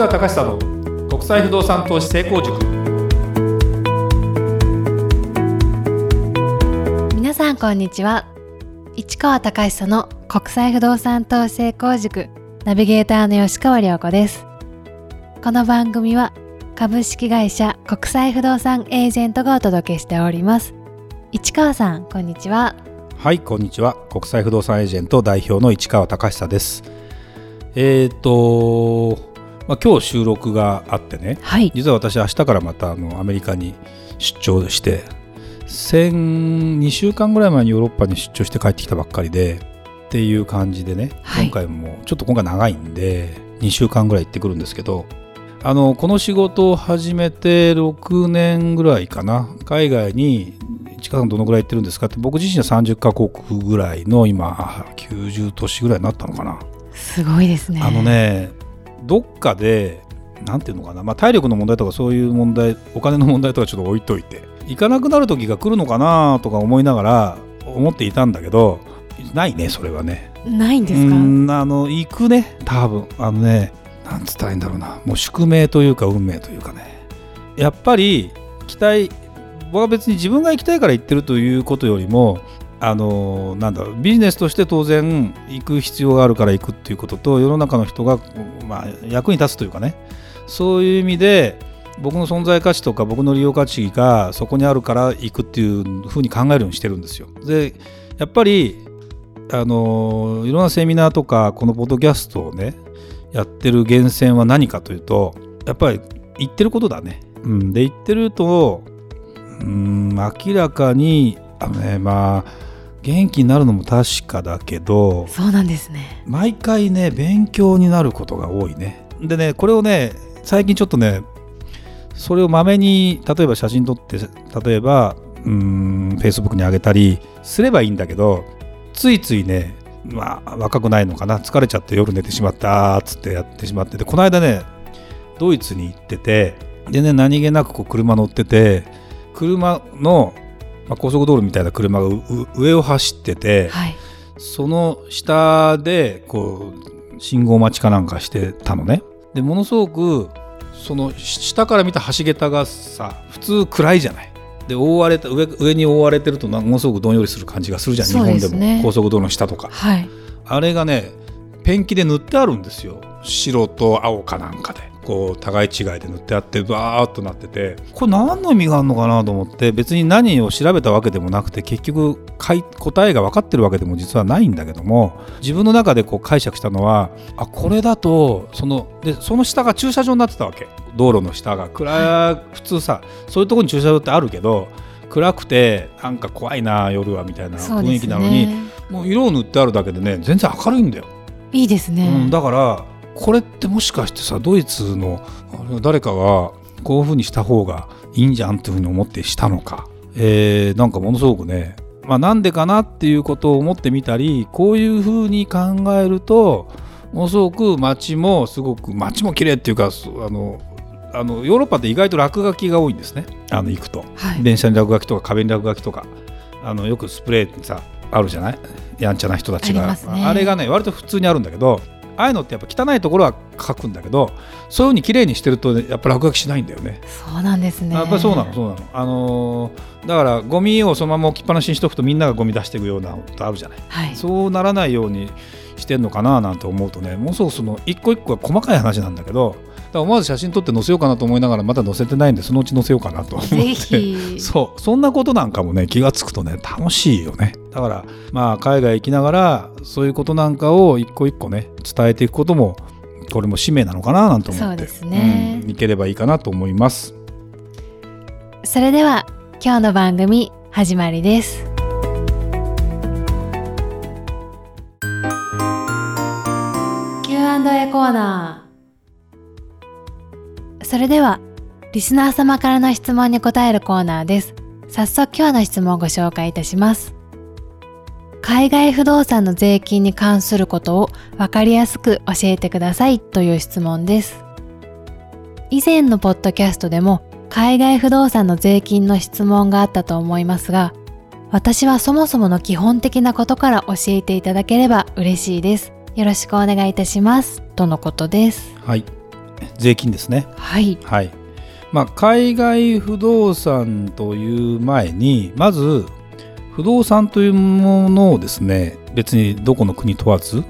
川隆久の国際不動産投資成功塾。皆さんこんにちは。市川隆久の国際不動産投資成功塾ナビゲーターの吉川良子です。この番組は株式会社国際不動産エージェントがお届けしております。市川さんこんにちは。はいこんにちは。国際不動産エージェント代表の市川隆久です。えっ、ー、とまあ、今日収録があってね、はい、実は私明日からまたあのアメリカに出張して先2週間ぐらい前にヨーロッパに出張して帰ってきたばっかりでっていう感じでね、はい、今回もちょっと今回長いんで2週間ぐらい行ってくるんですけどあのこの仕事を始めて6年ぐらいかな海外に市川さんどのぐらい行ってるんですかって僕自身は30カ国ぐらいの今90都市ぐらいになったのかな。すごいですね。あのねどっかでなんていうのかな、まあ、体力の問題とかそういう問題お金の問題とかちょっと置いといて行かなくなる時が来るのかなとか思いながら思っていたんだけどないねそれはね。ないんですか？あの行くね多分。あのねなんつったらいいんだろうな。もう宿命というか運命というかね。やっぱり期待僕は別に自分が行きたいから行ってるということよりもあのなんだろうビジネスとして当然行く必要があるから行くっていうことと世の中の人が、まあ、役に立つというかねそういう意味で僕の存在価値とか僕の利用価値がそこにあるから行くっていうふうに考えるようにしてるんですよ。でやっぱりあのいろんなセミナーとかこのポッドキャストをねやってる源泉は何かというとやっぱり言ってることだね。うん、で言ってるとうん明らかにあのねまあ元気になるのも確かだけどそうなんですね。毎回ね勉強になることが多いね。でねこれをね最近ちょっとねそれをまめに例えば写真撮って例えばうんフェイスブックに上げたりすればいいんだけどついついねまあ若くないのかな。疲れちゃって夜寝てしまったっつってやってしまって。てこの間ねドイツに行っててでね何気なくこう車乗ってて車のまあ、高速道路みたいな車が上を走ってて、はい、その下でこう信号待ちかなんかしてたのね。でものすごくその下から見た橋桁がさ普通暗いじゃない。で覆われた上上に覆われてるとものすごくどんよりする感じがするじゃん、ね、日本でも高速道路の下とか、はい、あれがねペンキで塗ってあるんですよ白と青かなんかで。こう互い違いで塗ってあってバーっとなっててこれ何の意味があるのかなと思って別に何を調べたわけでもなくて結局答えが分かってるわけでも実はないんだけども自分の中でこう解釈したのはあこれだとそのでその下が駐車場になってたわけ。道路の下が。暗い普通さそういうとこに駐車場ってあるけど暗くてなんか怖いな夜はみたいな雰囲気なのに、ね、もう色を塗ってあるだけでね全然明るいんだよ。いいですね、うん、だからこれってもしかしてさドイツの誰かがこういうふうにした方がいいんじゃんっていうふうに思ってしたのか、えー、なんかものすごくね。まあ、なんでかなっていうことを思ってみたりこういうふうに考えるとものすごく街もすごく街も綺麗っていうかあのあのヨーロッパって意外と落書きが多いんですね。あの行くと、はい、電車に落書きとか壁に落書きとか。あのよくスプレーさあるじゃない？やんちゃな人たちが。あね、あれがね割と普通にあるんだけどああいうのってやっぱ汚いところは書くんだけどそういうふうに綺麗にしてると、ね、やっぱ落書きしないんだよね。そうなんですね。やっぱりそうなのそうなの。あのー、だからゴミをそのまま置きっぱなしにしとくとみんながゴミ出していくようなことあるじゃない。はい、そうならないようにしてんのかななんて思うとねもうそうその一個一個は細かい話なんだけどだ思わず写真撮って載せようかなと思いながらまだ載せてないんでそのうち載せようかなと思って。そう。そんなことなんかもね気が付くとね楽しいよね。だからまあ海外行きながらそういうことなんかを一個一個ね伝えていくこともこれも使命なのかななんて思って。そうね、うん、いければいいかなと思います。それでは今日の番組始まりです Q&A コーナー。それではリスナー様からの質問に答えるコーナーです。早速今日の質問をご紹介いたします。海外不動産の税金に関することを分かりやすく教えてくださいという質問です。以前のポッドキャストでも海外不動産の税金の質問があったと思いますが私はそもそもの基本的なことから教えていただければ嬉しいです。よろしくお願いいたします。とのことです。はい。税金ですね。はい。はい。まあ、海外不動産という前にまず不動産というものをですね別にどこの国問わず、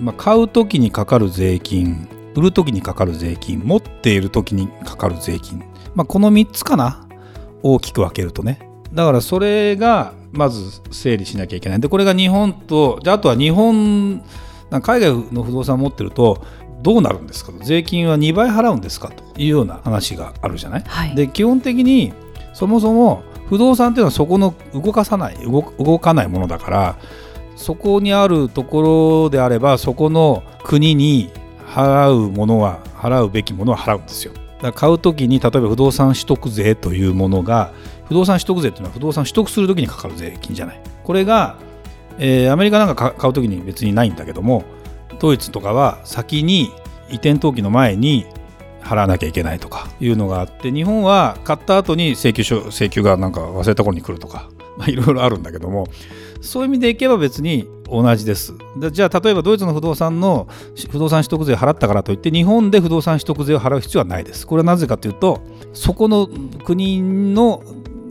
まあ、買う時にかかる税金売る時にかかる税金持っている時にかかる税金、まあ、この3つかな？大きく分けるとね。だからそれがまず整理しなきゃいけない。でこれが日本とじゃああとは日本海外の不動産を持ってるとどうなるんですかと。税金は2倍払うんですかと。いうような話があるじゃない、はい。で基本的にそもそも不動産っていうのはそこの動かさない動動かないものだからそこにあるところであればそこの国に払うものは払うべきものは払うんですよ。だ買う時に例えば不動産取得税というものが不動産取得税っていうのは不動産取得する時にかかる税金じゃない。これが、えーアメリカなんか買う時に別にないんだけどもドイツとかは先に移転登記の前に払わなきゃいけないとかいうのがあって日本は買った後に請求書請求がなんか忘れた頃に来るとかまあいろいろあるんだけどもそういう意味でいけば別に同じです。じゃあ例えばドイツの不動産の不動産取得税払ったからといって日本で不動産取得税を払う必要はないです。これはなぜかというとそこの国の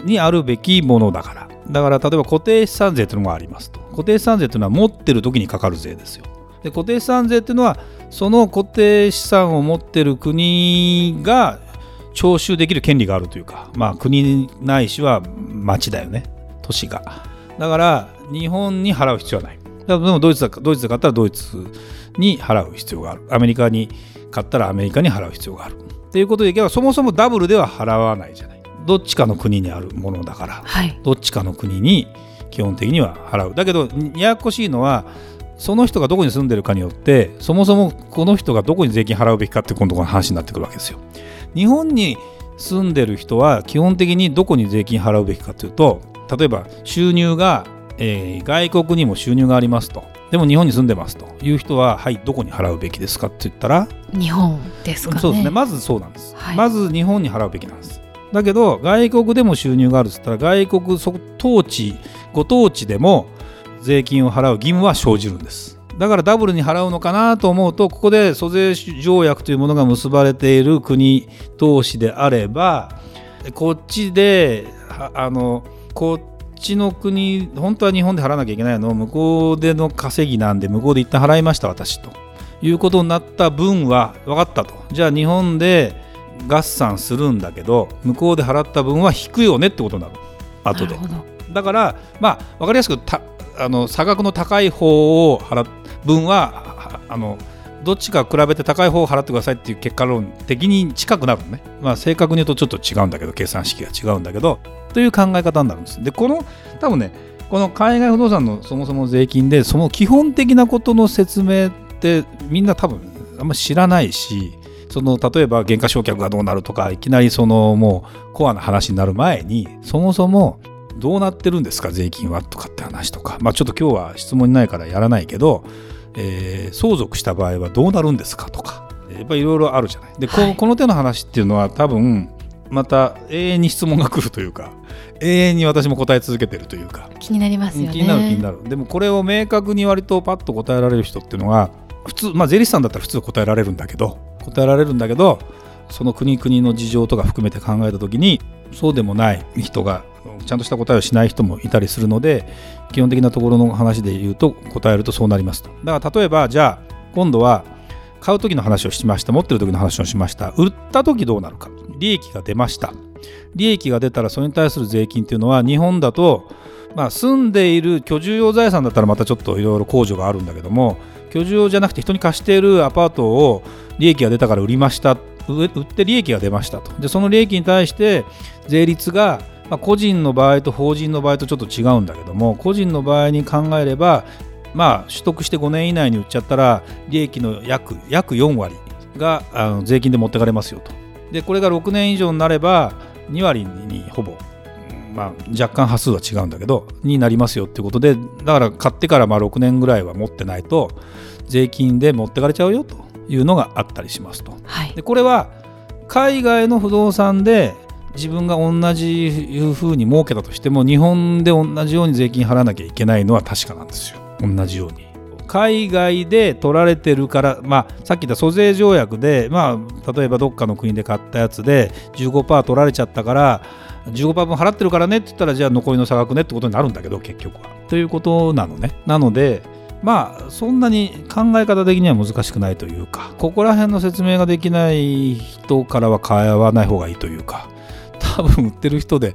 にあるべきものだから。だから例えば固定資産税というのもありますと。固定資産税というのは持ってる時にかかる税ですよ。で固定資産税っていうのはその固定資産を持ってる国が徴収できる権利があるというか、まあ、国ないしは町だよね。都市が。だから日本に払う必要はない。でもドイツだドイツで買ったらドイツに払う必要がある。アメリカに買ったらアメリカに払う必要がある。っていうことでいけばそもそもダブルでは払わないじゃない。どっちかの国にあるものだからはい。どっちかの国に基本的には払うだけどややこしいのはその人がどこに住んでるかによってそもそもこの人がどこに税金払うべきかって今度この話になってくるわけですよ。日本に住んでる人は基本的にどこに税金払うべきかというと例えば収入が、えー外国にも収入がありますとでも日本に住んでますという人ははいどこに払うべきですかって言ったら日本ですかね。そうですねまずそうなんです、はいまず日本に払うべきなんですだけど外国でも収入があるっつったら外国そ当地ご当地でも税金を払う義務は生じるんです。だからダブルに払うのかなと思うとここで租税条約というものが結ばれている国同士であればこっちであのこっちの国本当は日本で払わなきゃいけないの？向こうでの稼ぎなんで向こうで一旦払いました私と。いうことになった分は分かったと。じゃあ日本で合算するんだけど向こうで払った分は引くよねってことになる。後で。だからまあ分かりやすくたあの差額の高い方を払っ分ははあのどっちか比べて高い方を払ってくださいっていう結果論的に近くなるのね、まあ、正確に言うとちょっと違うんだけど計算式が違うんだけどという考え方になるんですでこの多分ねこの海外不動産のそもそも税金でその基本的なことの説明ってみんな多分あんま知らないしその例えば減価償却がどうなるとかいきなりそのもうコアな話になる前にそもそもどうなってるんですか税金はとかって話とか。まあちょっと今日は質問にないからやらないけど、えー相続した場合はどうなるんですかとか。やっぱりいろいろあるじゃない。でこ,、はい。この手の話っていうのは多分また永遠に質問が来るというか永遠に私も答え続けてるというか。気になりますよね。気になる気になる。でもこれを明確に割とパッと答えられる人っていうのが普通まあ税理士さんだったら普通答えられるんだけど答えられるんだけどその国々の事情とか含めて考えた時にそうでもない人がちゃんとした答えをしない人もいたりするので基本的なところの話で言うと答えるとそうなりますと。だから例えばじゃあ今度は買う時の話をしました。持ってる時の話をしました。売った時どうなるか。利益が出ました。利益が出たらそれに対する税金っていうのは日本だとまあ、住んでいる居住用財産だったらまたちょっといろいろ控除があるんだけども居住用じゃなくて人に貸しているアパートを利益が出たから売りました売って利益が出ましたと。でその利益に対して税率が、まあ、個人の場合と法人の場合とちょっと違うんだけども個人の場合に考えればまあ取得して5年以内に売っちゃったら利益の約約4割があの税金で持ってかれますよと。でこれが6年以上になれば2割にほぼまあ、若干端数は違うんだけどになりますよっていうことでだから買ってからまあ6年ぐらいは持ってないと税金で持ってかれちゃうよというのがあったりしますと。はいでこれは海外の不動産で自分が同じふうに儲けたとしても日本で同じように税金払わなきゃいけないのは確かなんですよ同じように。海外で取られてるから、まあ、さっき言った租税条約で、まあ、例えばどっかの国で買ったやつで15%取られちゃったから15%分払ってるからねって言ったらじゃあ残りの差額ねってことになるんだけど結局は。ということなのね。なのでまあそんなに考え方的には難しくないというかここら辺の説明ができない人からは買わない方がいいというか多分売ってる人で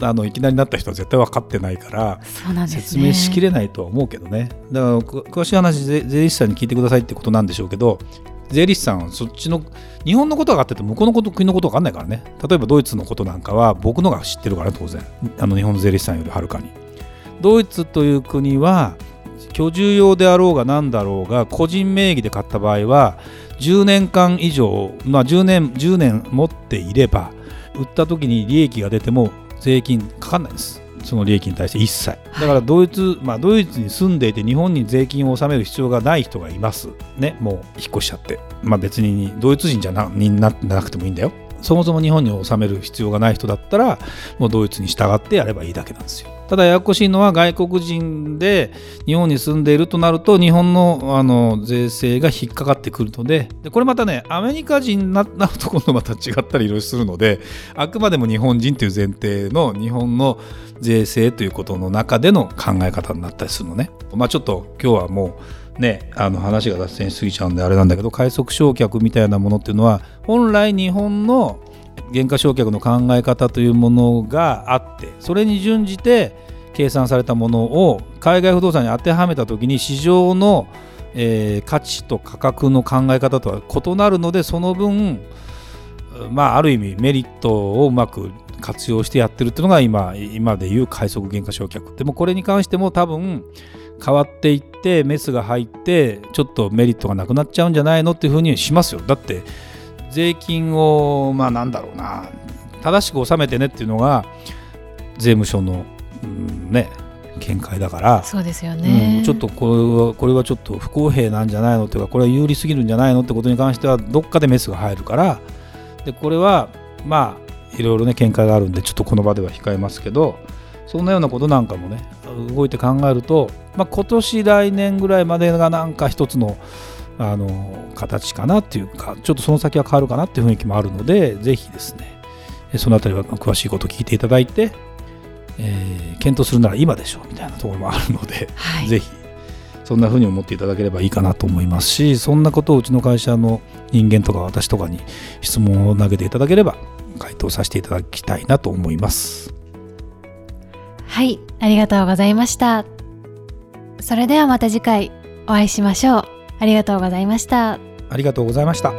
あのいきなりなった人は絶対分かってないから、ね、説明しきれないとは思うけどね。だから詳しい話税理士さんに聞いてくださいってことなんでしょうけど税理士さんそっちの日本のことが分かってて向こうのこと国のこと分かんないからね。例えばドイツのことなんかは僕のが知ってるから当然。あの日本の税理士さんよりはるかに。ドイツという国は居住用であろうが何だろうが個人名義で買った場合は10年間以上、まあ、10年 ,10 年持っていれば売った時に利益が出ても税金かかんないです。その利益に対して一切。だからドイツ、まあ、ドイツに住んでいて日本に税金を納める必要がない人がいます。ね。もう引っ越しちゃって、まあ、別にドイツ人じゃなにななくてもいいんだよそもそも日本に納める必要がない人だったらもうドイツに従ってやればいいだけなんですよただややこしいのは外国人で日本に住んでいるとなると日本のあの税制が引っかかってくるのででこれまたねアメリカ人に なると今度また違ったりいろいろするのであくまでも日本人という前提の日本の税制ということの中での考え方になったりするのね。まあ、ちょっと今日はもうね、あの話が脱線しすぎちゃうんであれなんだけど快速償却みたいなものっていうのは本来日本の減価償却の考え方というものがあってそれに準じて計算されたものを海外不動産に当てはめた時に市場の、えー、価値と価格の考え方とは異なるのでその分まあある意味メリットをうまく活用してやってるっていうのが今今でいう快速減価償却。でもこれに関しても多分変わっていってメスが入ってちょっとメリットがなくなっちゃうんじゃないのっていうふうにしますよ。だって税金をまあなんだろうな。正しく納めてねっていうのが税務署の、うん、ね見解だから。そうですよね、うん、ちょっとこれはこれはちょっと不公平なんじゃないのというかこれは有利すぎるんじゃないのってことに関してはどっかでメスが入るから。でこれはまあいろいろね見解があるんでちょっとこの場では控えますけどそんなようなことなんかもね動いて考えると、まあ、今年来年ぐらいまでがなんか一つのあの形かなっていうかちょっとその先は変わるかなっていう雰囲気もあるのでぜひですねその辺りは詳しいことを聞いていただいて、えー、検討するなら今でしょうみたいなところもあるので、はい、ぜひそんな風に思っていただければいいかなと思いますしそんなことをうちの会社の人間とか私とかに質問を投げていただければ回答させていただきたいなと思いますはいありがとうございました。それではまた次回お会いしましょう。ありがとうございました。ありがとうございました。